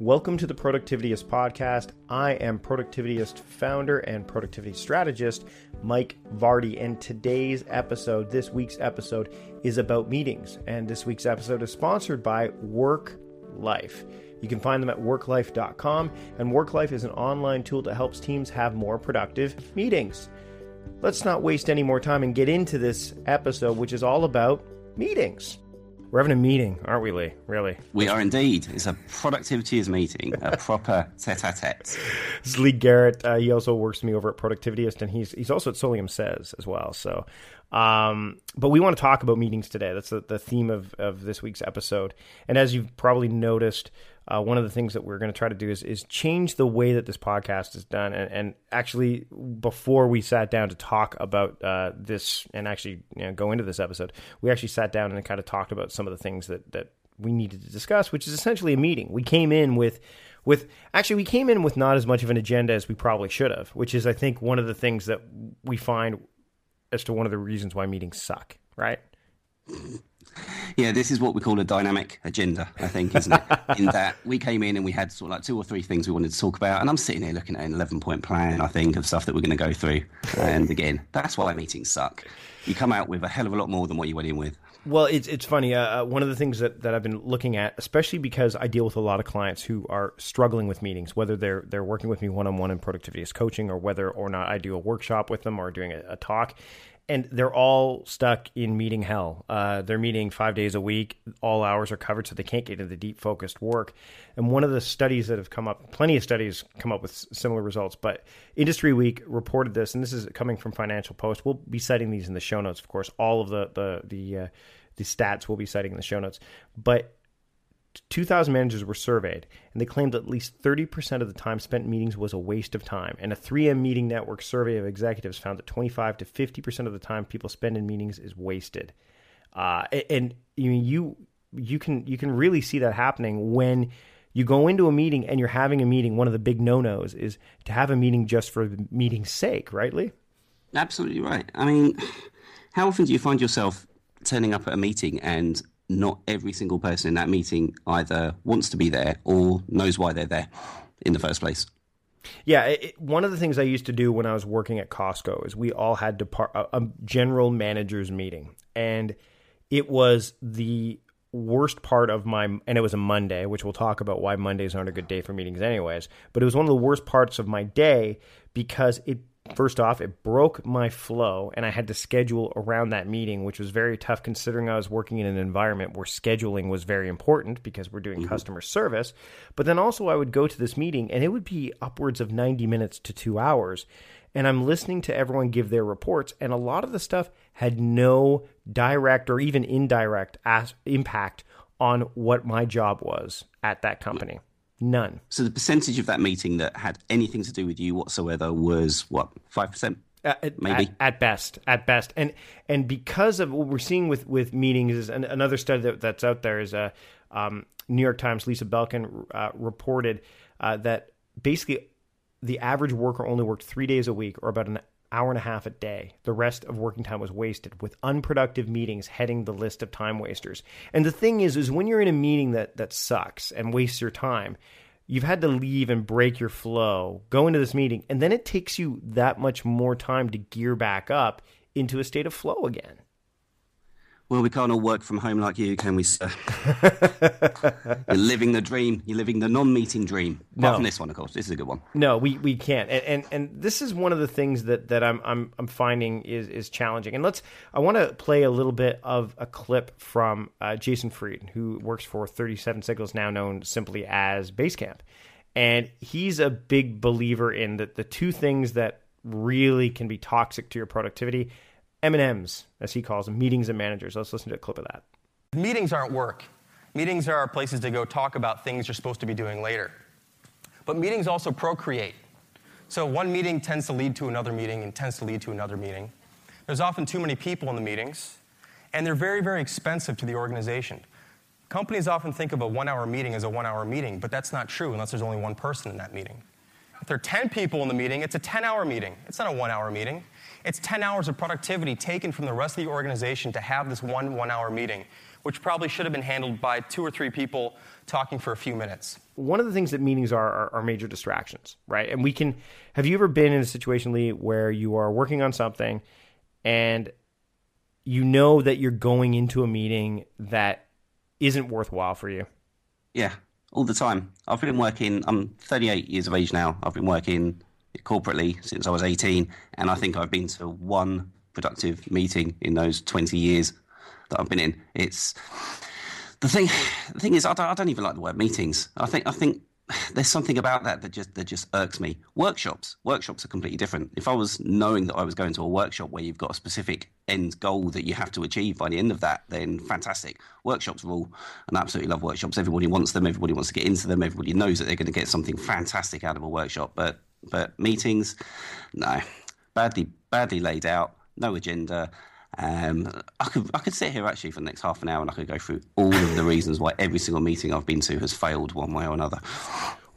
Welcome to the Productivityist podcast. I am Productivityist founder and productivity strategist Mike Vardy, and today's episode, this week's episode, is about meetings. And this week's episode is sponsored by Work Life. You can find them at worklife.com, and WorkLife is an online tool that helps teams have more productive meetings. Let's not waste any more time and get into this episode, which is all about meetings. We're having a meeting, aren't we, Lee? Really? We are indeed. It's a productivityist meeting, a proper tete-a-tete. This is Lee Garrett. Uh, he also works with me over at Productivityist, and he's he's also at Solium Says as well. So, um, but we want to talk about meetings today. That's the, the theme of, of this week's episode. And as you've probably noticed, uh, one of the things that we're going to try to do is is change the way that this podcast is done. And, and actually, before we sat down to talk about uh, this and actually you know, go into this episode, we actually sat down and kind of talked about some of the things that that we needed to discuss, which is essentially a meeting. We came in with with actually we came in with not as much of an agenda as we probably should have, which is I think one of the things that we find as to one of the reasons why meetings suck, right? Yeah, this is what we call a dynamic agenda, I think, isn't it? in that we came in and we had sort of like two or three things we wanted to talk about, and I'm sitting here looking at an 11 point plan, I think, of stuff that we're going to go through. And again, that's why meetings suck. You come out with a hell of a lot more than what you went in with. Well, it's it's funny. Uh, uh, one of the things that, that I've been looking at, especially because I deal with a lot of clients who are struggling with meetings, whether they're they're working with me one on one in Productivityist coaching, or whether or not I do a workshop with them or doing a, a talk, and they're all stuck in meeting hell. Uh, they're meeting five days a week. All hours are covered, so they can't get into the deep focused work. And one of the studies that have come up, plenty of studies come up with similar results, but Industry Week reported this, and this is coming from Financial Post. We'll be citing these in the show notes, of course. All of the the the uh, the stats we'll be citing in the show notes, but 2,000 managers were surveyed, and they claimed at least 30% of the time spent in meetings was a waste of time. And a 3M Meeting Network survey of executives found that 25 to 50% of the time people spend in meetings is wasted. Uh, and you you you can you can really see that happening when you go into a meeting and you're having a meeting. One of the big no nos is to have a meeting just for the meeting's sake, right, Lee? Absolutely right. I mean, how often do you find yourself turning up at a meeting and not every single person in that meeting either wants to be there or knows why they're there in the first place. Yeah, it, one of the things I used to do when I was working at Costco is we all had depart, a, a general managers meeting, and it was the worst part of my and it was a Monday, which we'll talk about why Mondays aren't a good day for meetings anyways, but it was one of the worst parts of my day because it First off, it broke my flow, and I had to schedule around that meeting, which was very tough considering I was working in an environment where scheduling was very important because we're doing mm-hmm. customer service. But then also, I would go to this meeting, and it would be upwards of 90 minutes to two hours. And I'm listening to everyone give their reports, and a lot of the stuff had no direct or even indirect as- impact on what my job was at that company. None. So the percentage of that meeting that had anything to do with you whatsoever was what five percent. Uh, maybe at, at, best, at best, and and because of what we're seeing with with meetings is an, another study that, that's out there is a uh, um, New York Times Lisa Belkin uh, reported uh, that basically the average worker only worked three days a week or about an hour and a half a day. The rest of working time was wasted with unproductive meetings heading the list of time wasters. And the thing is, is when you're in a meeting that that sucks and wastes your time, you've had to leave and break your flow, go into this meeting, and then it takes you that much more time to gear back up into a state of flow again. Well, we can't all work from home like you, can we, sir? You're living the dream. You're living the non-meeting dream. Apart from this one, of course. This is a good one. No, we, we can't. And, and and this is one of the things that, that I'm I'm I'm finding is is challenging. And let's I want to play a little bit of a clip from uh, Jason Fried, who works for 37 Signals, now known simply as Basecamp. And he's a big believer in that the two things that really can be toxic to your productivity M&Ms, as he calls them, meetings and managers. Let's listen to a clip of that. Meetings aren't work. Meetings are places to go talk about things you're supposed to be doing later. But meetings also procreate. So one meeting tends to lead to another meeting and tends to lead to another meeting. There's often too many people in the meetings, and they're very, very expensive to the organization. Companies often think of a one hour meeting as a one hour meeting, but that's not true unless there's only one person in that meeting. If there are 10 people in the meeting, it's a 10 hour meeting. It's not a one hour meeting. It's 10 hours of productivity taken from the rest of the organization to have this one one hour meeting, which probably should have been handled by two or three people talking for a few minutes. One of the things that meetings are, are, are major distractions, right? And we can. Have you ever been in a situation, Lee, where you are working on something and you know that you're going into a meeting that isn't worthwhile for you? Yeah, all the time. I've been working. I'm 38 years of age now. I've been working corporately since I was 18, and I think I've been to one productive meeting in those 20 years that I've been in. It's the thing. The thing is, I don't, I don't even like the word meetings. I think I think there's something about that that just that just irks me. Workshops, workshops are completely different. If I was knowing that I was going to a workshop where you've got a specific end goal that you have to achieve by the end of that, then fantastic. Workshops rule, and I absolutely love workshops. Everybody wants them. Everybody wants to get into them. Everybody knows that they're going to get something fantastic out of a workshop. But but meetings, no, badly badly laid out, no agenda. Um, I could I could sit here actually for the next half an hour and I could go through all of the reasons why every single meeting I've been to has failed one way or another.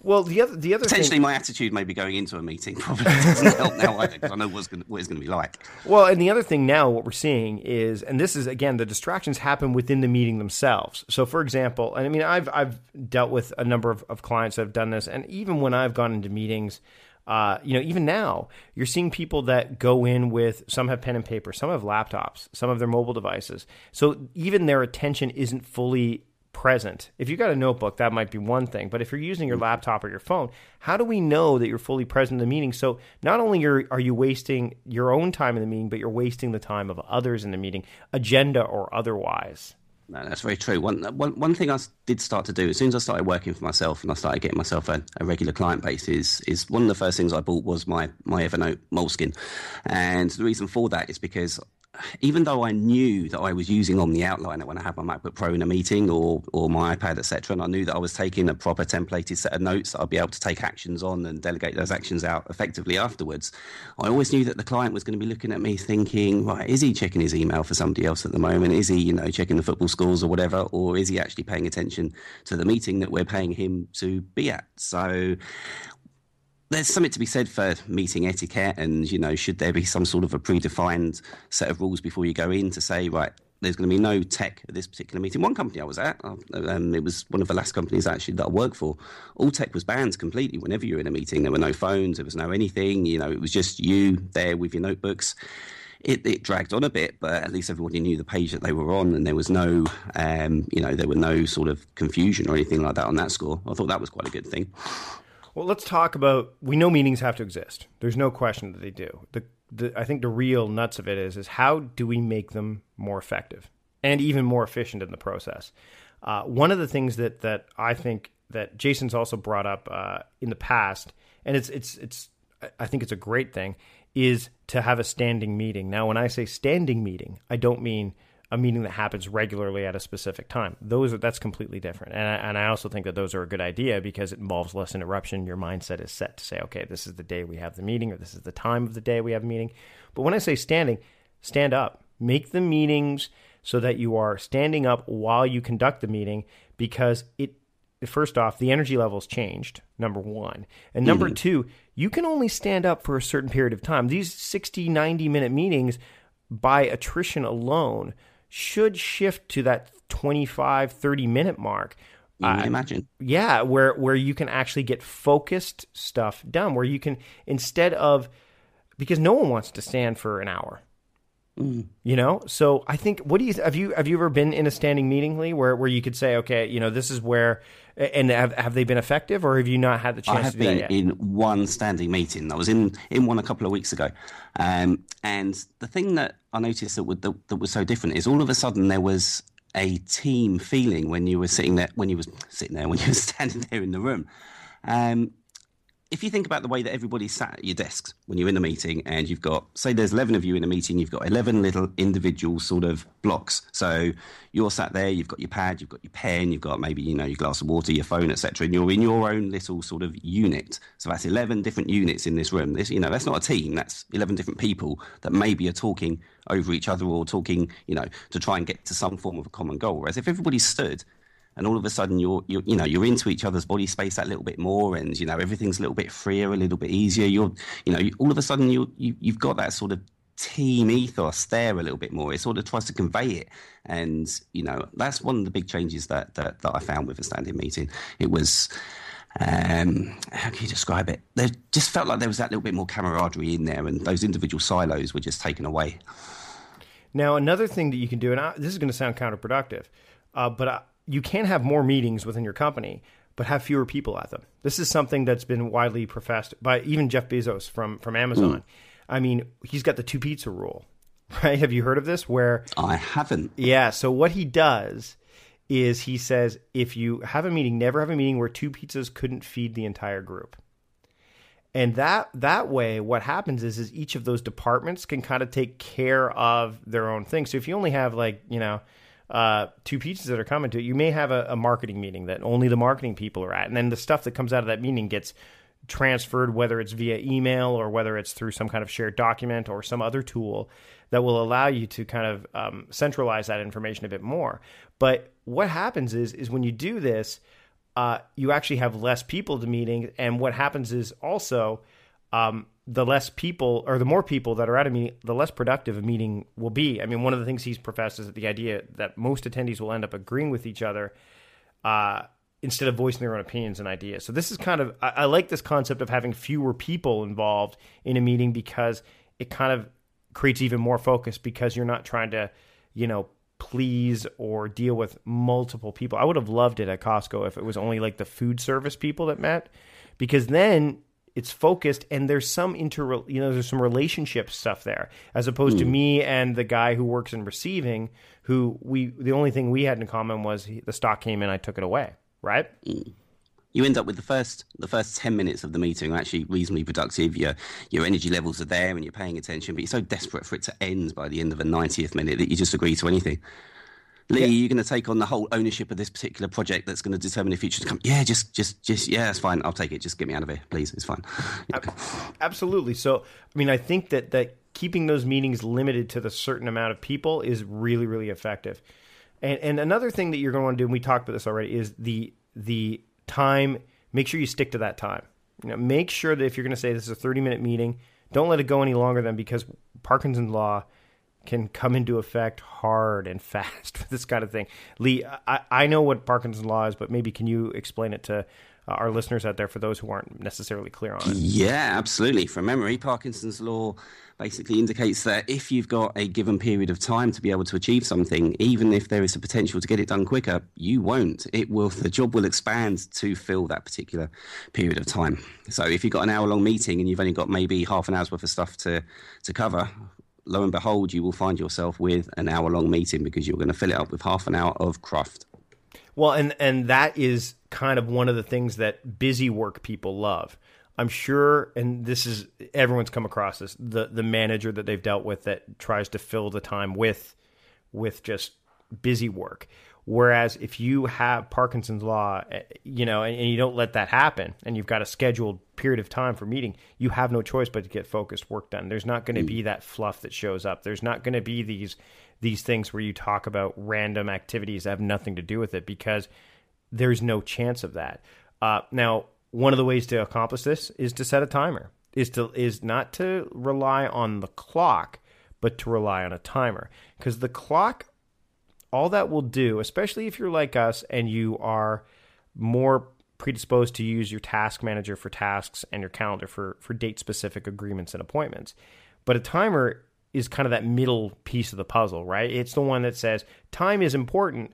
Well, the other the other potentially thing, my attitude maybe going into a meeting probably doesn't help now either because I know what's gonna, what it's going to be like. Well, and the other thing now, what we're seeing is, and this is again, the distractions happen within the meeting themselves. So, for example, and I mean, I've I've dealt with a number of, of clients that have done this, and even when I've gone into meetings uh, you know, even now, you're seeing people that go in with some have pen and paper, some have laptops, some have their mobile devices. So even their attention isn't fully present. If you've got a notebook, that might be one thing. But if you're using your laptop or your phone, how do we know that you're fully present in the meeting? So not only are, are you wasting your own time in the meeting, but you're wasting the time of others in the meeting, agenda or otherwise. No, that's very true. One, one, one thing I did start to do as soon as I started working for myself and I started getting myself a, a, regular client base is, is one of the first things I bought was my, my Evernote Moleskine. And the reason for that is because even though I knew that I was using OmniOutliner when I had my MacBook Pro in a meeting or, or my iPad, etc., and I knew that I was taking a proper templated set of notes that I'd be able to take actions on and delegate those actions out effectively afterwards, I always knew that the client was going to be looking at me thinking, right, is he checking his email for somebody else at the moment? Is he, you know, checking the football scores or whatever? Or is he actually paying attention to the meeting that we're paying him to be at? So there's something to be said for meeting etiquette and you know should there be some sort of a predefined set of rules before you go in to say right there's going to be no tech at this particular meeting one company i was at um, it was one of the last companies actually that i worked for all tech was banned completely whenever you're in a meeting there were no phones there was no anything you know it was just you there with your notebooks it, it, dragged on a bit, but at least everybody knew the page that they were on, and there was no, um, you know, there were no sort of confusion or anything like that on that score. I thought that was quite a good thing. Well, let's talk about. We know meetings have to exist. There's no question that they do. The, the I think the real nuts of it is is how do we make them more effective and even more efficient in the process. Uh, one of the things that that I think that Jason's also brought up uh, in the past, and it's it's it's I think it's a great thing, is to have a standing meeting. Now, when I say standing meeting, I don't mean a meeting that happens regularly at a specific time. Those are, that's completely different, and I, and I also think that those are a good idea because it involves less interruption. Your mindset is set to say, okay, this is the day we have the meeting, or this is the time of the day we have a meeting. But when I say standing, stand up. Make the meetings so that you are standing up while you conduct the meeting because it first off, the energy levels changed, number one. And number mm-hmm. two, you can only stand up for a certain period of time. These 60, 90 minute meetings, by attrition alone, should shift to that 25, 30 minute mark. I uh, imagine. Yeah, where where you can actually get focused stuff done, where you can instead of because no one wants to stand for an hour. Mm. You know, so I think what do you have you have you ever been in a standing meeting, Lee, where where you could say, okay, you know, this is where, and have have they been effective, or have you not had the chance? I have been in one standing meeting. I was in in one a couple of weeks ago, um, and the thing that I noticed that, would, that that was so different is all of a sudden there was a team feeling when you were sitting there when you was sitting there when you were standing there in the room. Um, if you think about the way that everybody sat at your desks when you're in a meeting and you've got say there's 11 of you in a meeting you've got 11 little individual sort of blocks. So you're sat there you've got your pad you've got your pen you've got maybe you know your glass of water your phone etc and you're in your own little sort of unit. So that's 11 different units in this room. This you know that's not a team. That's 11 different people that maybe are talking over each other or talking you know to try and get to some form of a common goal. Whereas if everybody stood and all of a sudden you're, you're you know you're into each other's body space that little bit more and you know everything's a little bit freer a little bit easier you're you know all of a sudden you, you you've got that sort of team ethos there a little bit more. It sort of tries to convey it, and you know that's one of the big changes that that, that I found with a standing meeting. It was. Um, how can you describe it? There just felt like there was that little bit more camaraderie in there, and those individual silos were just taken away. Now, another thing that you can do, and I, this is going to sound counterproductive, uh, but uh, you can have more meetings within your company, but have fewer people at them. This is something that's been widely professed by even Jeff Bezos from from Amazon. Mm. I mean, he's got the two pizza rule, right? Have you heard of this? Where I haven't. Yeah. So what he does is he says if you have a meeting, never have a meeting where two pizzas couldn't feed the entire group. And that that way, what happens is is each of those departments can kind of take care of their own thing. So if you only have like you know uh, two pizzas that are coming to it, you may have a, a marketing meeting that only the marketing people are at, and then the stuff that comes out of that meeting gets transferred, whether it's via email or whether it's through some kind of shared document or some other tool that will allow you to kind of um, centralize that information a bit more. But what happens is is when you do this, uh, you actually have less people to meeting, and what happens is also um, the less people or the more people that are at a meeting, the less productive a meeting will be. I mean, one of the things he's professed is that the idea that most attendees will end up agreeing with each other. Uh, instead of voicing their own opinions and ideas. So this is kind of I, I, like this concept of having fewer people involved in a meeting because it kind of creates even more focus because you're not trying to, you know, please or deal with multiple people. I would have loved it at Costco if it was only like the food service people that met because then it's focused and there's some inter you know there's some relationship stuff there as opposed mm. to hmm. me and the guy who works in receiving who we the only thing we had in common was he, the stock came in I took it away right? You end up with the first the first ten minutes of the meeting are actually reasonably productive. Your your energy levels are there and you're paying attention, but you're so desperate for it to end by the end of the ninetieth minute that you just agree to anything. Lee, yeah. you're going to take on the whole ownership of this particular project that's going to determine the future to come. Yeah, just, just, just, yeah, it's fine. I'll take it. Just get me out of here, please. It's fine. Absolutely. So, I mean, I think that that keeping those meetings limited to the certain amount of people is really, really effective. And, and another thing that you're going to want to do, and we talked about this already, is the the time. Make sure you stick to that time. You know, make sure that if you're going to say this is a 30 minute meeting, don't let it go any longer than because Parkinson's law can come into effect hard and fast with this kind of thing. Lee, I, I know what Parkinson's law is, but maybe can you explain it to uh, our listeners out there for those who aren't necessarily clear on it? Yeah, absolutely. From memory, Parkinson's law basically indicates that if you've got a given period of time to be able to achieve something, even if there is a potential to get it done quicker, you won't. It will. The job will expand to fill that particular period of time. So if you've got an hour-long meeting and you've only got maybe half an hour's worth of stuff to to cover, lo and behold, you will find yourself with an hour-long meeting because you're going to fill it up with half an hour of craft. Well, and and that is kind of one of the things that busy work people love I'm sure, and this is everyone's come across this the the manager that they've dealt with that tries to fill the time with with just busy work. Whereas if you have Parkinson's law, eh, you know, and, and, you don't let that happen, and you've got a scheduled period of time for meeting, you have no choice but to get focused work done. There's not going to be that fluff that shows up. There's not going to be these these things where you talk about random activities that have nothing to do with it because there's no chance of that. Uh, now, one of the ways to accomplish this is to set a timer. Is to is not to rely on the clock, but to rely on a timer. Because the clock, all that will do, especially if you're like us and you are more predisposed to use your task manager for tasks and your calendar for for date specific agreements and appointments. But a timer is kind of that middle piece of the puzzle, right? It's the one that says time is important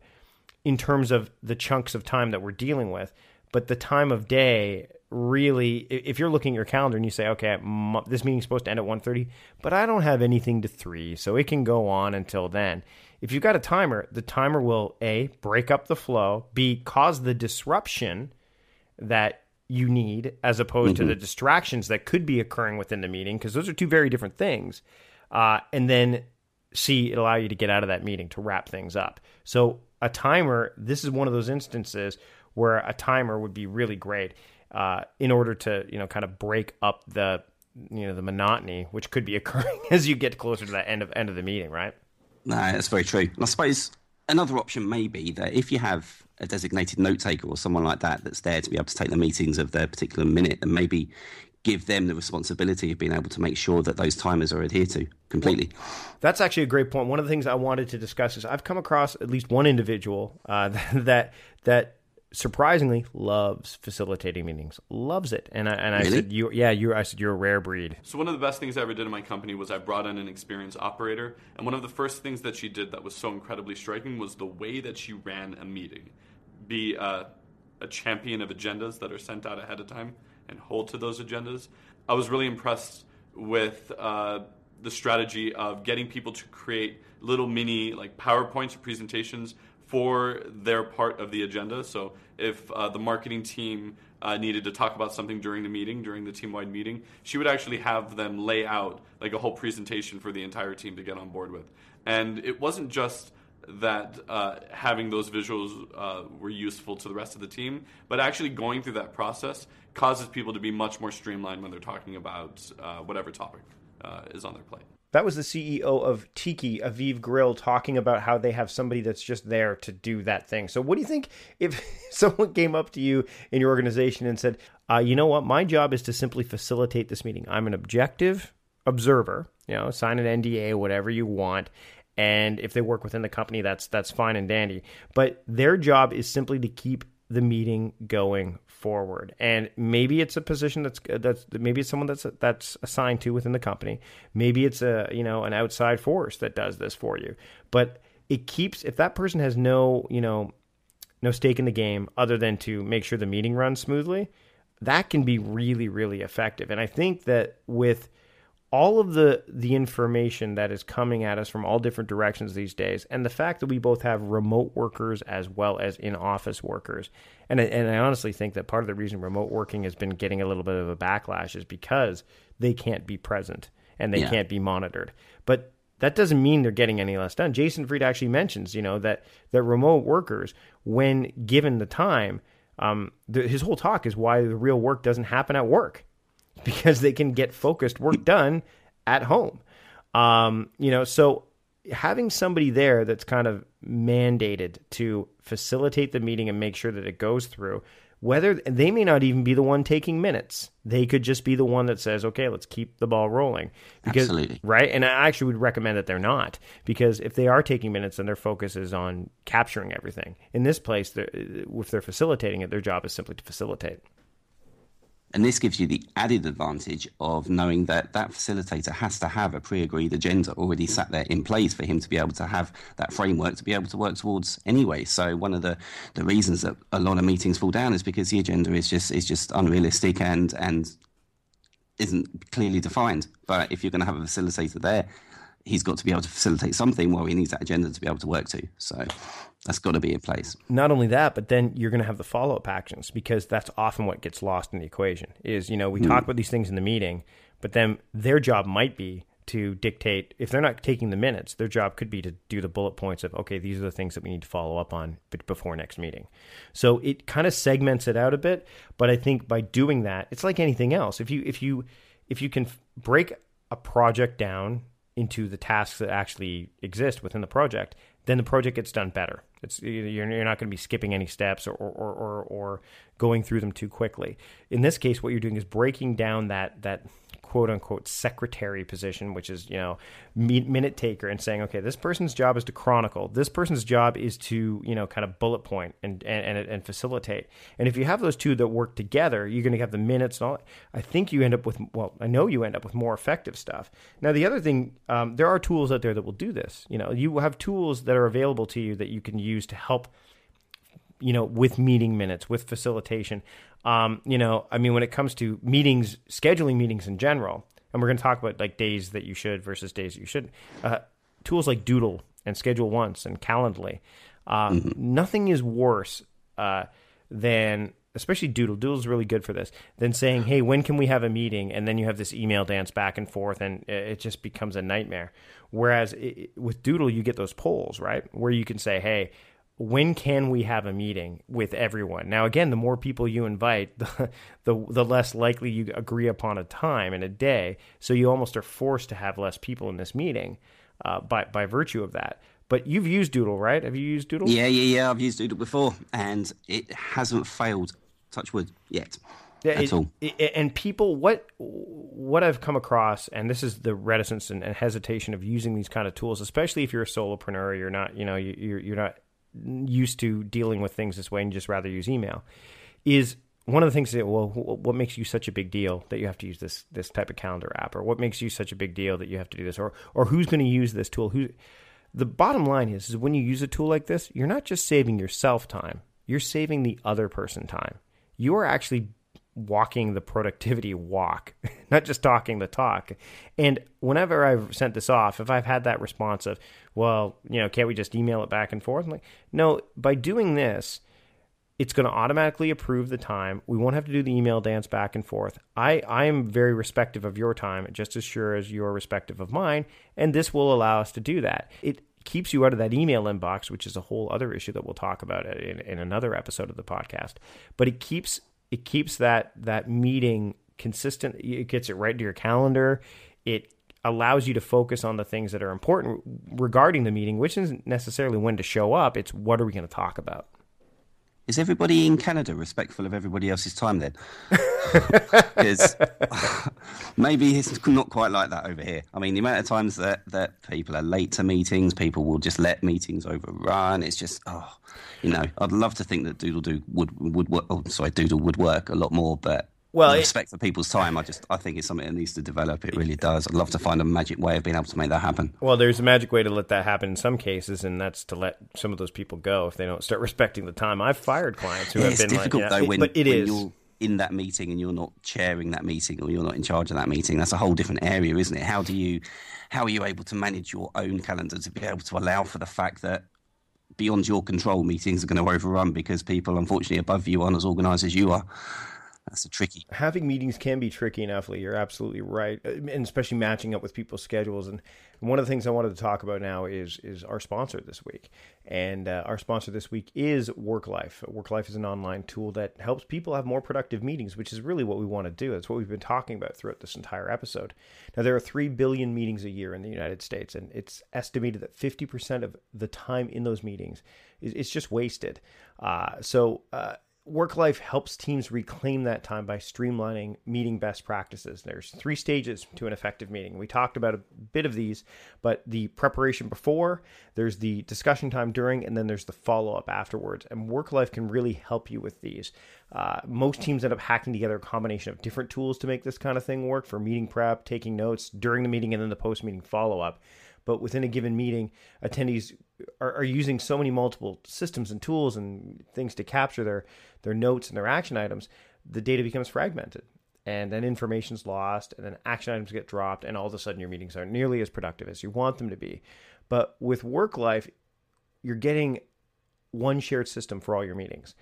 in terms of the chunks of time that we're dealing with, but the time of day really if you're looking at your calendar and you say okay this meeting's supposed to end at 1.30 but i don't have anything to 3 so it can go on until then if you've got a timer the timer will a break up the flow b cause the disruption that you need as opposed mm-hmm. to the distractions that could be occurring within the meeting because those are two very different things uh, and then c it allow you to get out of that meeting to wrap things up so a timer this is one of those instances where a timer would be really great uh, in order to you know kind of break up the you know the monotony which could be occurring as you get closer to that end of end of the meeting, right? No, that's very true. And I suppose another option may be that if you have a designated note taker or someone like that that's there to be able to take the meetings of their particular minute, then maybe give them the responsibility of being able to make sure that those timers are adhered to completely. Well, that's actually a great point. One of the things I wanted to discuss is I've come across at least one individual uh, that that surprisingly loves facilitating meetings, loves it. And I, and I really? said, you, yeah, you, I said, you're a rare breed. So one of the best things I ever did in my company was I brought in an experienced operator. And one of the first things that she did that was so incredibly striking was the way that she ran a meeting. Be a, a champion of agendas that are sent out ahead of time and hold to those agendas. I was really impressed with uh, the strategy of getting people to create little mini like PowerPoints or presentations for their part of the agenda. So if uh, the marketing team uh, needed to talk about something during the meeting, during the team-wide meeting, she would actually have them lay out like a whole presentation for the entire team to get on board with. And it wasn't just that uh, having those visuals uh, were useful to the rest of the team, but actually going through that process causes people to be much more streamlined when they're talking about uh, whatever topic uh, is on their plate. That was the CEO of Tiki, Aviv Grill, talking about how they have somebody that's just there to do that thing. So, what do you think if someone came up to you in your organization and said, uh, you know what, my job is to simply facilitate this meeting? I'm an objective observer, you know, sign an NDA, whatever you want. And if they work within the company, that's that's fine and dandy. But their job is simply to keep the meeting going forward. And maybe it's a position that's uh, that's maybe it's someone that's that's assigned to within the company. Maybe it's a you know an outside force that does this for you. But it keeps if that person has no you know no stake in the game other than to make sure the meeting runs smoothly, that can be really really effective. And I think that with all of the the information that is coming at us from all different directions these days and the fact that we both have remote workers as well as in office workers. And and I honestly think that part of the reason remote working has been getting a little bit of a backlash is because they can't be present and they yeah. can't be monitored. But that doesn't mean they're getting any less done. Jason Fried actually mentions you know that that remote workers when given the time um, the, his whole talk is why the real work doesn't happen at work because they can get focused work done at home. Um, you know, so having somebody there that's kind of mandated to facilitate the meeting and make sure that it goes through whether they may not even be the one taking minutes they could just be the one that says okay let's keep the ball rolling because Absolutely. right and i actually would recommend that they're not because if they are taking minutes then their focus is on capturing everything in this place if they're facilitating it their job is simply to facilitate and this gives you the added advantage of knowing that that facilitator has to have a pre agreed agenda already sat there in place for him to be able to have that framework to be able to work towards anyway. So, one of the, the reasons that a lot of meetings fall down is because the agenda is just, is just unrealistic and, and isn't clearly defined. But if you're going to have a facilitator there, he's got to be able to facilitate something while he needs that agenda to be able to work to. So that's got to be in place. Not only that, but then you're going to have the follow up actions because that's often what gets lost in the equation. Is you know we mm. talk about these things in the meeting, but then their job might be to dictate if they're not taking the minutes their job could be to do the bullet points of okay these are the things that we need to follow up on before next meeting so it kind of segments it out a bit but i think by doing that it's like anything else if you if you if you can break a project down into the tasks that actually exist within the project then the project gets done better. It's you're, you're not going to be skipping any steps or, or, or, or going through them too quickly. In this case, what you're doing is breaking down that that quote unquote secretary position, which is, you know, minute taker and saying, okay, this person's job is to chronicle. This person's job is to, you know, kind of bullet point and, and, and facilitate. And if you have those two that work together, you're going to have the minutes and all. I think you end up with, well, I know you end up with more effective stuff. Now, the other thing, um, there are tools out there that will do this. You know, you have tools that are available to you that you can use to help you know, with meeting minutes, with facilitation. Um, you know, I mean, when it comes to meetings, scheduling meetings in general, and we're going to talk about like days that you should versus days that you shouldn't. Uh, tools like Doodle and ScheduleOnce and Calendly, uh, mm-hmm. nothing is worse uh, than especially Doodle. Doodle is really good for this. Than saying, "Hey, when can we have a meeting?" and then you have this email dance back and forth, and it just becomes a nightmare. Whereas it, with Doodle, you get those polls right where you can say, "Hey." When can we have a meeting with everyone? Now, again, the more people you invite, the, the, the less likely you agree upon a time and a day. So you almost are forced to have less people in this meeting uh, by by virtue of that. But you've used Doodle, right? Have you used Doodle? Yeah, yeah, yeah. I've used Doodle before, and it hasn't failed. Touch wood yet. at it, all. it- and people, what what I've come across, and this is the reticence and, and hesitation of using these kind of tools, especially if you're a solopreneur, you're not, you know, you, you're you're not used to dealing with things this way, and just rather use email. Is one of the things that well, what makes you such a big deal that you have to use this this type of calendar app, or what makes you such a big deal that you have to do this, or or who's going to use this tool? Who the bottom line is, is when you use a tool like this, you're not just saving yourself time, you're saving the other person time. You are actually walking the productivity walk, not just talking the talk. And whenever I've sent this off, if I've had that response of, well, you know, can't we just email it back and forth? I'm like, no, by doing this, it's going to automatically approve the time. We won't have to do the email dance back and forth. I, I am very respective of your time, just as sure as you're respective of mine, and this will allow us to do that. It keeps you out of that email inbox, which is a whole other issue that we'll talk about in, in another episode of the podcast. But it keeps it keeps that that meeting consistent. It gets it right to your calendar. It allows you to focus on the things that are important regarding the meeting, which isn't necessarily when to show up. It's what are we going to talk about. Is everybody in Canada respectful of everybody else's time then? Because maybe it's not quite like that over here. I mean, the amount of times that, that people are late to meetings, people will just let meetings overrun. It's just, oh, you know, I'd love to think that Doodle Do would would work. Oh, sorry, Doodle would work a lot more, but. Well, the it- respect for people's time, I just I think it's something that needs to develop. It really does. I'd love to find a magic way of being able to make that happen. Well, there's a magic way to let that happen in some cases, and that's to let some of those people go if they don't start respecting the time. I've fired clients who Yeah, have been difficult like, yeah, though when, but it when is. you're in that meeting and you're not chairing that meeting or you're not in charge of that meeting. That's a whole different area, isn't it? How do you how are you able to manage your own calendar to be able to allow for the fact that beyond your control meetings are going to overrun because people unfortunately above you aren't as organized as you are. That's a tricky. having meetings can be tricky enough, Lee. You're absolutely right, Uh, and especially matching up with people's schedules. And one of the things I wanted to talk about now is is our sponsor this week, and uh, our sponsor this week is WorkLife. WorkLife is an online tool that helps people have more productive meetings, which is really what we want to do. That's what we've been talking about throughout this entire episode. Now, there are three billion meetings a year in the United States, and it's estimated that 50% of the time in those meetings is it's just wasted. Uh, so. Uh, WorkLife helps teams reclaim that time by streamlining meeting best practices. There's three stages to an effective meeting. We talked about a bit of these, but the preparation before, there's the discussion time during, and then there's the follow up afterwards. And WorkLife can really help you with these. Uh, most teams end up hacking together a combination of different tools to make this kind of thing work for meeting prep, taking notes during the meeting, and then the post meeting follow up but within a given meeting, attendees are, are, using so many multiple systems and tools and things to capture their their notes and their action items, the data becomes fragmented. And then information's lost, and then action items get dropped, and all of a sudden your meetings aren't nearly as productive as you want them to be. But with WorkLife, you're getting one shared system for all your meetings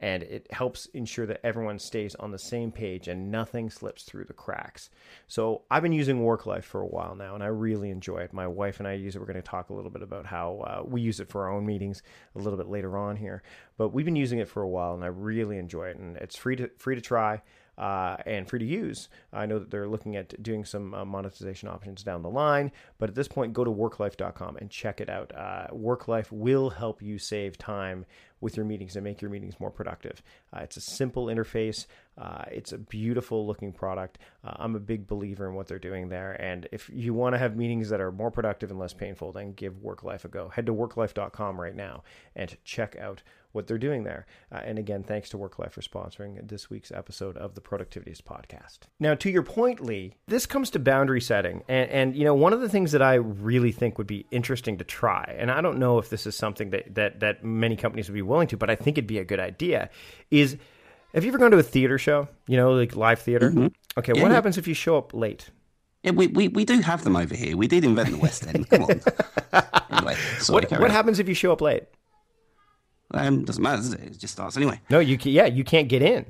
and it helps ensure that everyone stays on the same page and nothing slips through the cracks. So I've been using WorkLife for a while now, and I really enjoy it. My wife and I use it. We're going to talk a little bit about how uh, we use it for our own meetings a little bit later on here, but we've been using it for a while, and I really enjoy it. And it's free to free to try. Uh, and free to use. I know that they're looking at doing some uh, monetization options down the line, but at this point, go to worklife.com and check it out. Uh, WorkLife will help you save time with your meetings and make your meetings more productive. Uh, it's a simple interface. Uh, it's a beautiful looking product. Uh, I'm a big believer in what they're doing there. And if you want to have meetings that are more productive and less painful, then give WorkLife a go. Head to worklife.com right now and check out what they're doing there. Uh, and again, thanks to WorkLife for sponsoring this week's episode of the Productivityist podcast. Now, to your point, Lee, this comes to boundary setting. And, and, you know, one of the things that I really think would be interesting to try, and I don't know if this is something that, that, that many companies would be willing to, but I think it'd be a good idea, is have you ever gone to a theater show? You know, like live theater? Mm-hmm. Okay, yeah. what happens if you show up late? Yeah, we, we, we do have them over here. We did invent the West End. Come on. anyway, sorry, what, what happens if you show up late? Um, doesn't matter, it? It just starts anyway. No, you can, yeah, you can't get in.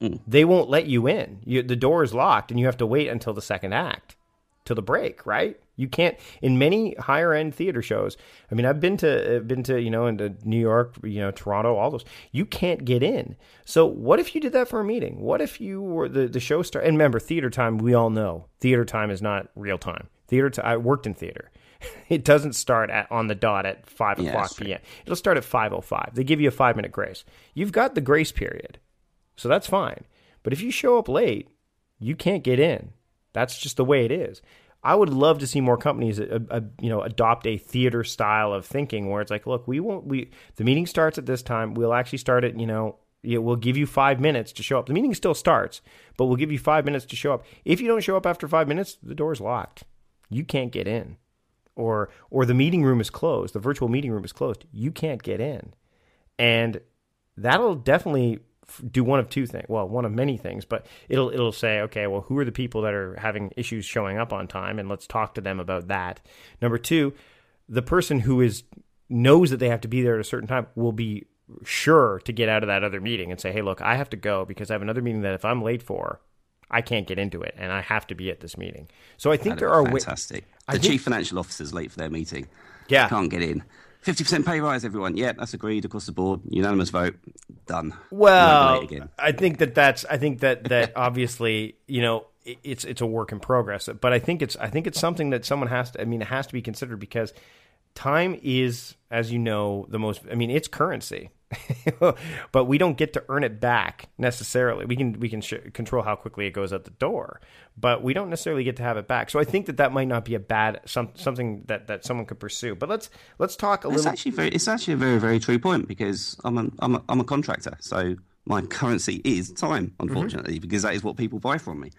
Mm. They won't let you in. You, the door is locked, and you have to wait until the second act, till the break. Right? You can't. In many higher end theater shows, I mean, I've been to been to you know into New York, you know Toronto, all those. You can't get in. So what if you did that for a meeting? What if you were the the show star? And remember, theater time. We all know theater time is not real time. Theater. T- I worked in theater. It doesn't start at on the dot at five Yeah, o'clock p.m. It'll start at five o five. They give you a five minute grace. You've got the grace period, so that's fine. But if you show up late, you can't get in. That's just the way it is. I would love to see more companies, uh, uh, you know, adopt a theater style of thinking where it's like, look, we won't. We the meeting starts at this time. We'll actually start at, you know, we'll give you five minutes to show up. The meeting still starts, but we'll give you five minutes to show up. If you don't show up after five minutes, the door's locked. You can't get in, or or the meeting room is closed. The virtual meeting room is closed. You can't get in, and that'll definitely do one of two things. Well, one of many things, but it'll it'll say, okay, well, who are the people that are having issues showing up on time, and let's talk to them about that. Number two, the person who is knows that they have to be there at a certain time will be sure to get out of that other meeting and say, hey, look, I have to go because I have another meeting that if I'm late for, I can't get into it, and I have to be at this meeting. So I think there are fantastic. the think, chief financial officer's late for their meeting. Yeah, can't get in. Fifty percent pay rise, everyone. Yeah, that's agreed across the board. Unanimous vote. Done. Well, I think that that's. I think that that obviously, you know, it's it's a work in progress. But I think it's I think it's something that someone has to. I mean, it has to be considered because time is, as you know, the most. I mean, it's currency. but we don't get to earn it back necessarily. We can we can sh- control how quickly it goes out the door, but we don't necessarily get to have it back. So I think that that might not be a bad some, something that, that someone could pursue. But let's let's talk a it's little. Actually very, it's actually a very very true point because I'm a, I'm a, I'm a contractor, so my currency is time, mm-hmm. unfortunately, mm-hmm. because that is what people buy from me.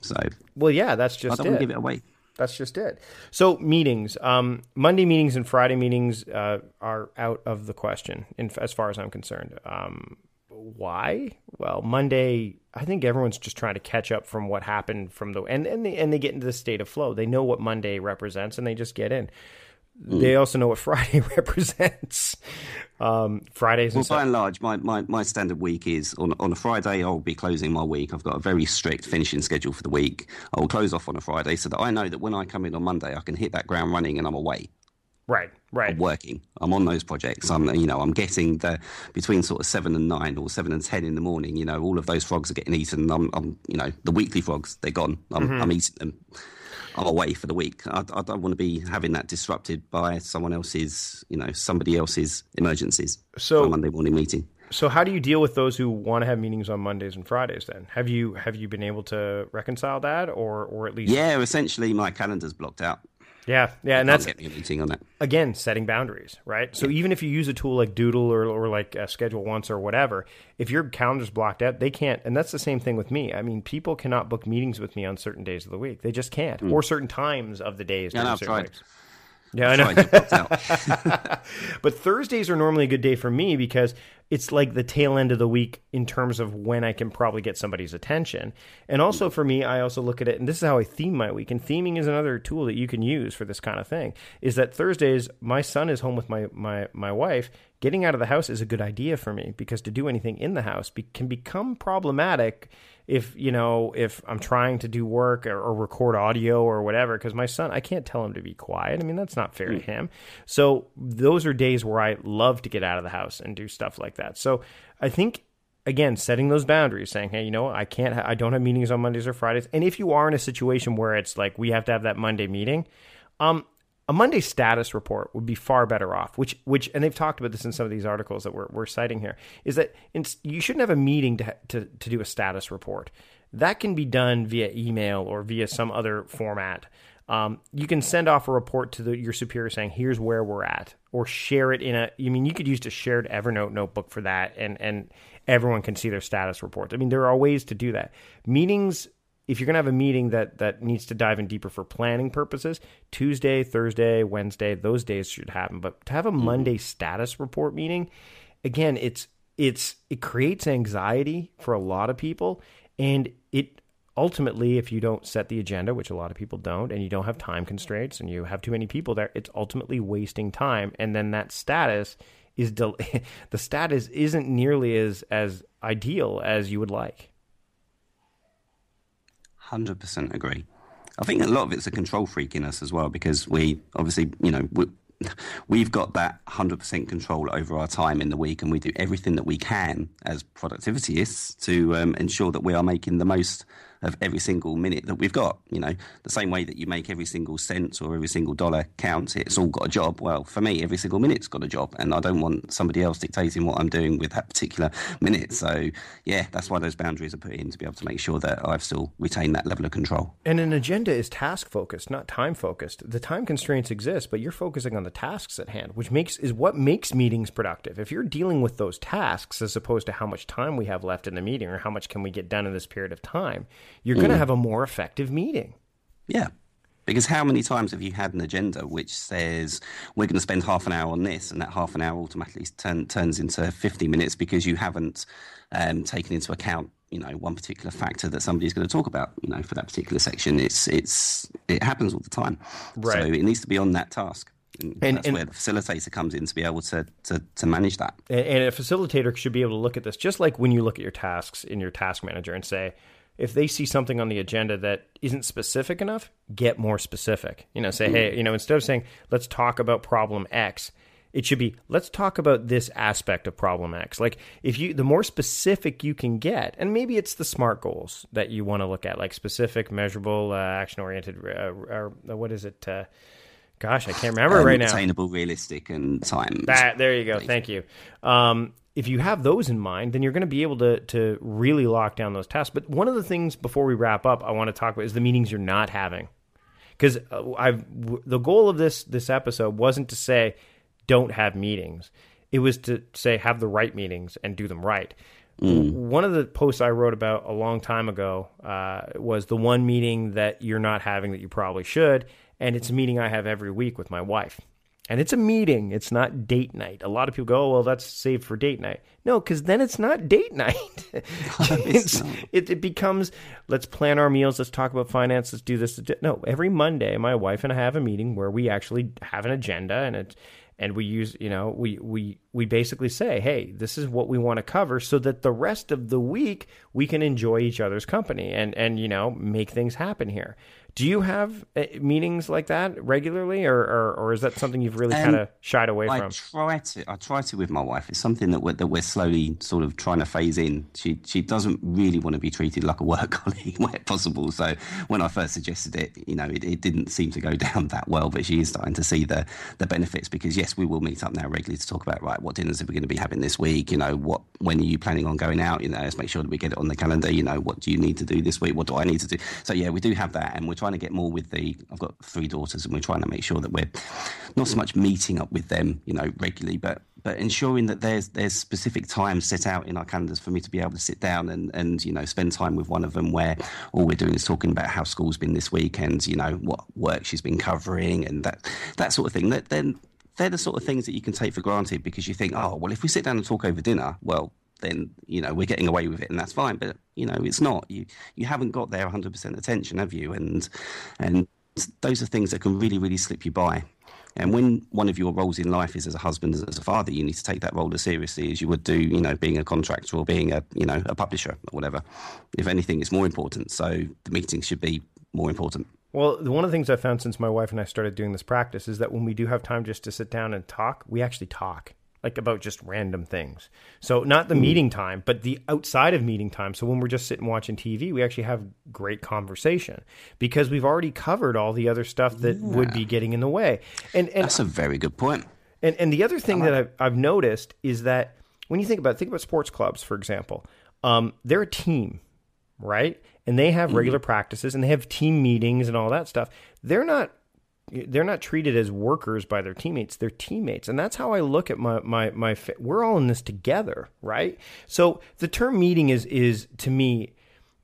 So well, yeah, that's just I don't it. give it away. That's just it. So meetings, um, Monday meetings and Friday meetings uh, are out of the question, in, as far as I'm concerned. Um, why? Well, Monday, I think everyone's just trying to catch up from what happened from the and and they, and they get into the state of flow. They know what Monday represents, and they just get in. Mm. They also know what Friday represents. Um, Fridays. Well, by and large, my, my, my standard week is on on a Friday. I'll be closing my week. I've got a very strict finishing schedule for the week. I'll close off on a Friday so that I know that when I come in on Monday, I can hit that ground running and I'm away. Right, right. I'm working. I'm on those projects. I'm, you know, I'm getting the between sort of seven and nine or seven and ten in the morning. You know, all of those frogs are getting eaten. I'm, I'm you know, the weekly frogs, they're gone. I'm, mm-hmm. I'm eating them. I'm away for the week. I, I, don't want to be having that disrupted by someone else's, you know, somebody else's emergencies. So Monday morning meeting. So how do you deal with those who want to have meetings on Mondays and Fridays? Then have you have you been able to reconcile that, or or at least? Yeah, essentially my calendar's blocked out. Yeah, yeah, and that's getting a meeting on that. Again, setting boundaries, right? So yeah. even if you use a tool like Doodle or, or like uh, ScheduleOnce or whatever, if your calendar's blocked out, they can't. And that's the same thing with me. I mean, people cannot book meetings with me on certain days of the week. They just can't, mm. or certain times of the days. Yeah, no, I've tried. Weeks. Yeah, I know. but Thursdays are normally a good day for me because it's like the tail end of the week in terms of when I can probably get somebody's attention. And also for me, I also look at it, and this is how I theme my week. And theming is another tool that you can use for this kind of thing. Is that Thursdays, my son is home with my my my wife. Getting out of the house is a good idea for me because to do anything in the house be, can become problematic if you know if I'm trying to do work or, or record audio or whatever because my son I can't tell him to be quiet. I mean that's not fair mm. to him. So those are days where I love to get out of the house and do stuff like that. So I think again setting those boundaries saying hey you know i can't ha- i don't have meetings on mondays or fridays and if you are in a situation where it's like we have to have that monday meeting um a Monday status report would be far better off. Which, which, and they've talked about this in some of these articles that we're, we're citing here. Is that you shouldn't have a meeting to, to to do a status report. That can be done via email or via some other format. Um, you can send off a report to the, your superior saying, "Here's where we're at," or share it in a. I mean, you could use a shared Evernote notebook for that, and and everyone can see their status reports. I mean, there are ways to do that. Meetings if you're going to have a meeting that that needs to dive in deeper for planning purposes, Tuesday, Thursday, Wednesday, those days should happen. But to have a mm-hmm. Monday status report meeting, again, it's it's it creates anxiety for a lot of people and it ultimately if you don't set the agenda which a lot of people don't and you don't have time constraints and you have too many people there it's ultimately wasting time and then that status is del- the status isn't nearly as as ideal as you would like 100% agree. I think a lot of it's a control freak in us as well because we obviously, you know, we, we've got that 100% control over our time in the week and we do everything that we can as productivityists to um, ensure that we are making the most of every single minute that we've got. You know, the same way that you make every single cent or every single dollar count, it's all got a job. Well, for me, every single minute's got a job, and I don't want somebody else dictating what I'm doing with that particular minute. So, yeah, that's why those boundaries are put in to be able to make sure that I've still retained that level of control. And an agenda is task focused, not time focused. The time constraints exist, but you're focusing on the tasks at hand, which makes is what makes meetings productive. If you're dealing with those tasks as opposed to how much time we have left in the meeting or how much can we get done in this period of time, you're mm. going to have a more effective meeting. Yeah. Because how many times have you had an agenda which says we're going to spend half an hour on this, and that half an hour automatically turn, turns into 50 minutes because you haven't um, taken into account, you know, one particular factor that somebody's going to talk about, you know, for that particular section. It's it's it happens all the time. Right. So it needs to be on that task. And, and that's and, where the facilitator comes in to be able to, to, to manage that. And a facilitator should be able to look at this just like when you look at your tasks in your task manager and say, if they see something on the agenda that isn't specific enough, get more specific. You know, say, mm-hmm. hey, you know, instead of saying, let's talk about problem X, it should be, let's talk about this aspect of problem X. Like, if you, the more specific you can get, and maybe it's the SMART goals that you want to look at, like specific, measurable, uh, action oriented, uh, or uh, what is it? Uh, gosh, I can't remember um, right now. Attainable, realistic, and time. That, there you go. Thank you. Um, if you have those in mind, then you're going to be able to to really lock down those tasks. But one of the things before we wrap up, I want to talk about is the meetings you're not having, because uh, I've the goal of this this episode wasn't to say don't have meetings. It was to say have the right meetings and do them right. Mm. One of the posts I wrote about a long time ago uh, was the one meeting that you're not having that you probably should, and it's a meeting I have every week with my wife and it's a meeting. It's not date night. A lot of people go, oh, well, that's saved for date night. No, because then it's not date night. it, it, becomes, let's plan our meals. Let's talk about finance. Let's do this. No, every Monday, my wife and I have a meeting where we actually have an agenda and it's, and we use, you know, we, we, we basically say, hey, this is what we want to cover so that the rest of the week we can enjoy each other's company and, and, you know, make things happen here. Do you have uh, meetings like that regularly, or, or, or is that something you've really um, kind of shied away I from? I try to. I try to with my wife. It's something that we're, that we're slowly sort of trying to phase in. She she doesn't really want to be treated like a work colleague where possible. So when I first suggested it, you know, it, it didn't seem to go down that well. But she is starting to see the the benefits because yes, we will meet up now regularly to talk about right what dinners are we going to be having this week. You know, what when are you planning on going out? You know, let's make sure that we get it on the calendar. You know, what do you need to do this week? What do I need to do? So yeah, we do have that, and we're trying to get more with the. I've got three daughters, and we're trying to make sure that we're not so much meeting up with them, you know, regularly, but but ensuring that there's there's specific times set out in our calendars for me to be able to sit down and and you know spend time with one of them where all we're doing is talking about how school's been this weekend, you know what work she's been covering and that that sort of thing. That then they're the sort of things that you can take for granted because you think, oh well, if we sit down and talk over dinner, well then you know we're getting away with it and that's fine. But you know it's not. You you haven't got their 100% attention have you? And and those are things that can really really slip you by. And when one of your roles in life is as a husband as a father you need to take that role as seriously as you would do you know being a contractor or being a you know a publisher or whatever. If anything it's more important. So the meetings should be more important. Well, one of the things I found since my wife and I started doing this practice is that when we do have time just to sit down and talk, we actually talk like about just random things. So not the mm. meeting time, but the outside of meeting time. So when we're just sitting watching TV, we actually have great conversation because we've already covered all the other stuff that yeah. would be getting in the way. And, and that's a very good point. And and the other thing like that I've, I've noticed is that when you think about think about sports clubs, for example, um, they're a team, right? And they have mm-hmm. regular mm-hmm. practices and they have team meetings and all that stuff. They're not they're not treated as workers by their teammates they're teammates. And that's how i look at my my my we're all in this together right? So the term meeting is is to me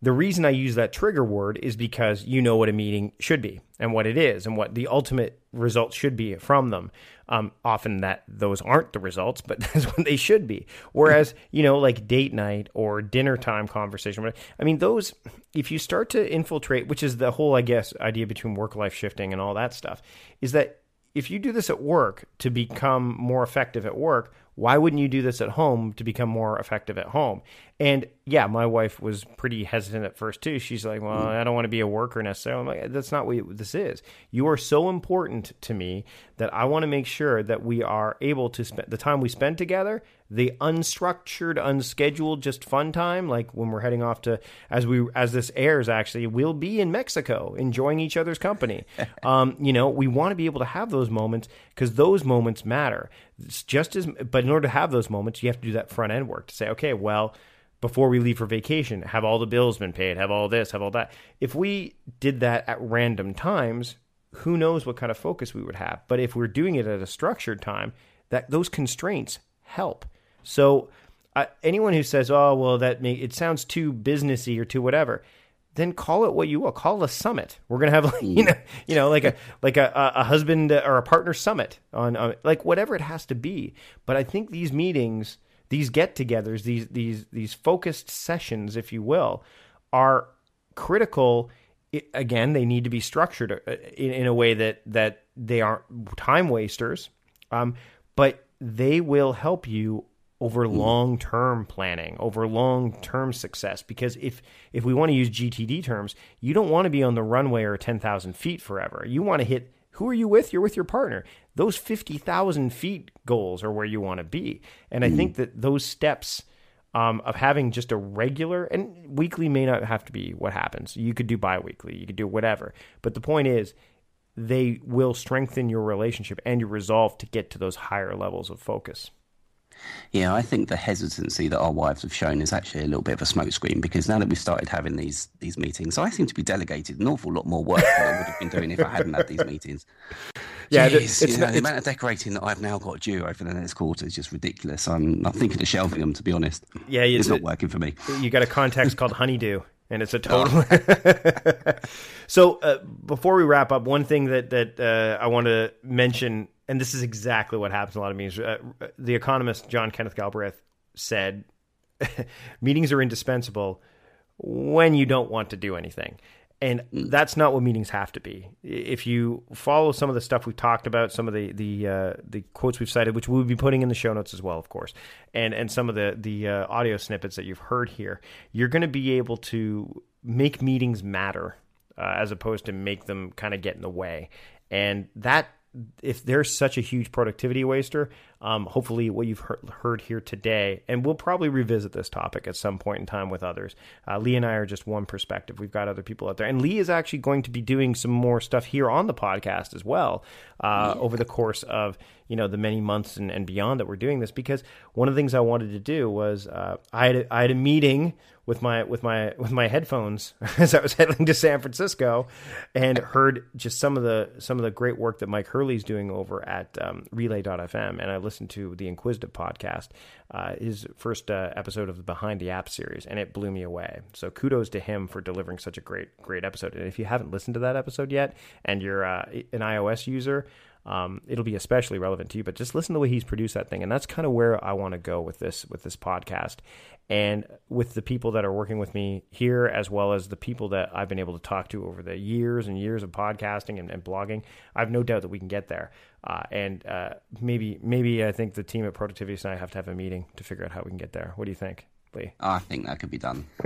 the reason I use that trigger word is because you know what a meeting should be and what it is and what the ultimate results should be from them. Um, often that those aren't the results, but that's what they should be. Whereas, you know, like date night or dinner time conversation, I mean, those, if you start to infiltrate, which is the whole, I guess, idea between work life shifting and all that stuff, is that if you do this at work to become more effective at work, Why wouldn't you do this at home to become more effective at home? And yeah, my wife was pretty hesitant at first too. She's like, "Well, I don't want to be a worker necessarily." I'm like, "That's not what this is. You are so important to me that I want to make sure that we are able to spend the time we spend together, the unstructured, unscheduled, just fun time. Like when we're heading off to as we as this airs, actually, we'll be in Mexico enjoying each other's company. um, you know, we want to be able to have those moments because those moments matter. It's just as, but in order to have those moments, you have to do that front end work to say, okay, well before we leave for vacation, have all the bills been paid, have all this, have all that. If we did that at random times, who knows what kind of focus we would have. But if we're doing it at a structured time, that those constraints help. So anyone who says, "Oh, well, that may, it sounds too businessy or too whatever," then call it what you will. Call it a summit. We're gonna have like, you know, you know, like a like a, a husband or a partner summit on, like whatever it has to be. But I think these meetings these get-togethers, these these these focused sessions, if you will, are critical. again, they need to be structured uh, in, in, a way that that they aren't time wasters, um, but they will help you over long-term planning, over long-term success. Because if if we want to use GTD terms, you don't want to be on the runway or ten thousand feet forever. You want to hit who are you with? You're with your partner. Those 50,000 feet goals are where you want to be. And I mm. think that those steps um, of having just a regular and weekly may not have to be what happens. You could do biweekly, you could do whatever. But the point is, they will strengthen your relationship and your resolve to get to those higher levels of focus. Yeah, I think the hesitancy that our wives have shown is actually a little bit of a smokescreen because now that we've started having these these meetings, I seem to be delegated an awful lot more work than I would have been doing if I hadn't had these meetings. Yeah, Jeez, it's, you know, the amount of decorating that I've now got due over the next quarter is just ridiculous. I'm, I'm thinking of shelving them, to be honest. Yeah, it's, it's not working for me. You got a context called honeydew and it's a total. Oh. so uh, before we wrap up, one thing that that uh, I want to mention and this is exactly what happens in a lot of meetings. Uh, the economist John Kenneth Galbraith said, "Meetings are indispensable when you don't want to do anything." And that's not what meetings have to be. If you follow some of the stuff we've talked about, some of the the uh, the quotes we've cited, which we'll be putting in the show notes as well, of course, and and some of the the uh, audio snippets that you've heard here, you're going to be able to make meetings matter uh, as opposed to make them kind of get in the way. And that if they're such a huge productivity waster, um, hopefully what you've heard, heard, here today, and we'll probably revisit this topic at some point in time with others. Uh, Lee and I are just one perspective. We've got other people out there, and Lee is actually going to be doing some more stuff here on the podcast as well uh, yeah. over the course of you know the many months and, and, beyond that we're doing this. Because one of the things I wanted to do was uh, I had a, I had a meeting with my with my with my headphones as I was heading to San Francisco, and heard just some of the some of the great work that Myke Hurley's doing over at um, Relay.fm, and I listened to the Inquisitive podcast, uh, his first uh, episode of the Behind the App series, and it blew me away. So kudos to him for delivering such a great great episode. And if you haven't listened to that episode yet, and you're uh, an iOS user, um, it'll be especially relevant to you. But just listen to the way he's produced that thing, and that's kind of where I want to go with this with this podcast, and with the people that are working with me here, as well as the people that I've been able to talk to over the years and years of podcasting and, and blogging. I have no doubt that we can get there. Uh, and uh, maybe maybe I think the team at Productivity and I have to have a meeting to figure out how we can get there. What do you think? I think that could be done.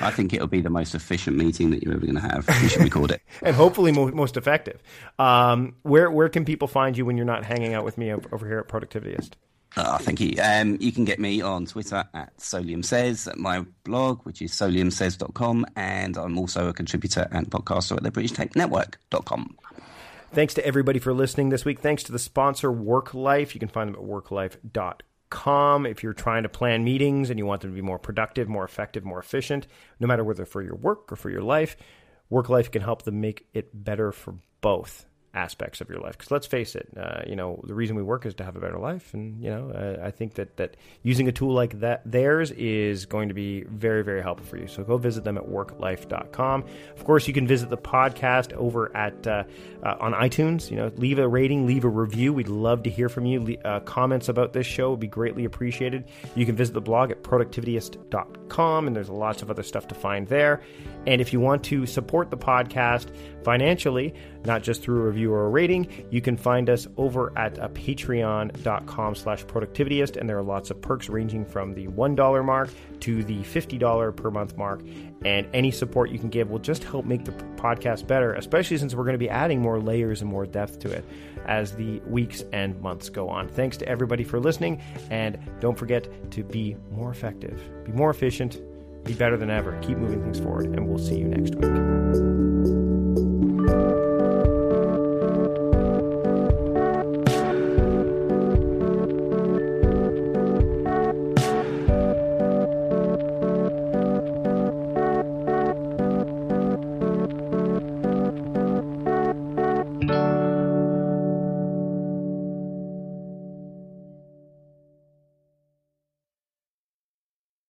I think it'll be the most efficient meeting that you're ever going to have. We should record it, and hopefully mo- most effective. Um, where where can people find you when you're not hanging out with me over here at Productivityist? Oh, thank you. Um, you can get me on Twitter at Solium Says, at my blog, which is soliumsays.com, and I'm also a contributor and podcaster at the British Tech Network.com. Thanks to everybody for listening this week. Thanks to the sponsor, WorkLife. You can find them at worklife.com calm if you're trying to plan meetings and you want them to be more productive, more effective, more efficient, no matter whether for your work or for your life. WorkLife can help them make it better for both aspects of your life. Because let's face it, uh, you know, the reason we work is to have a better life, and you know, I think that that using a tool like that theirs is going to be very very helpful for you. So go visit them at worklife.com. Of course, you can visit the podcast over at uh, uh on iTunes. You know, leave a rating, leave a review. We'd love to hear from you. Le- uh, comments about this show would be greatly appreciated. You can visit the blog at productivityist.com, and there's lots of other stuff to find there. And if you want to support the podcast financially, not just through a review or a rating. You can find us over at uh, patreon.com slash productivityist, and there are lots of perks ranging from the $1 mark to the $50 per month mark. And any support you can give will just help make the podcast better, especially since we're going to be adding more layers and more depth to it as the weeks and months go on. Thanks to everybody for listening, and don't forget to be more effective, be more efficient, be better than ever. Keep moving things forward, and we'll see you next week.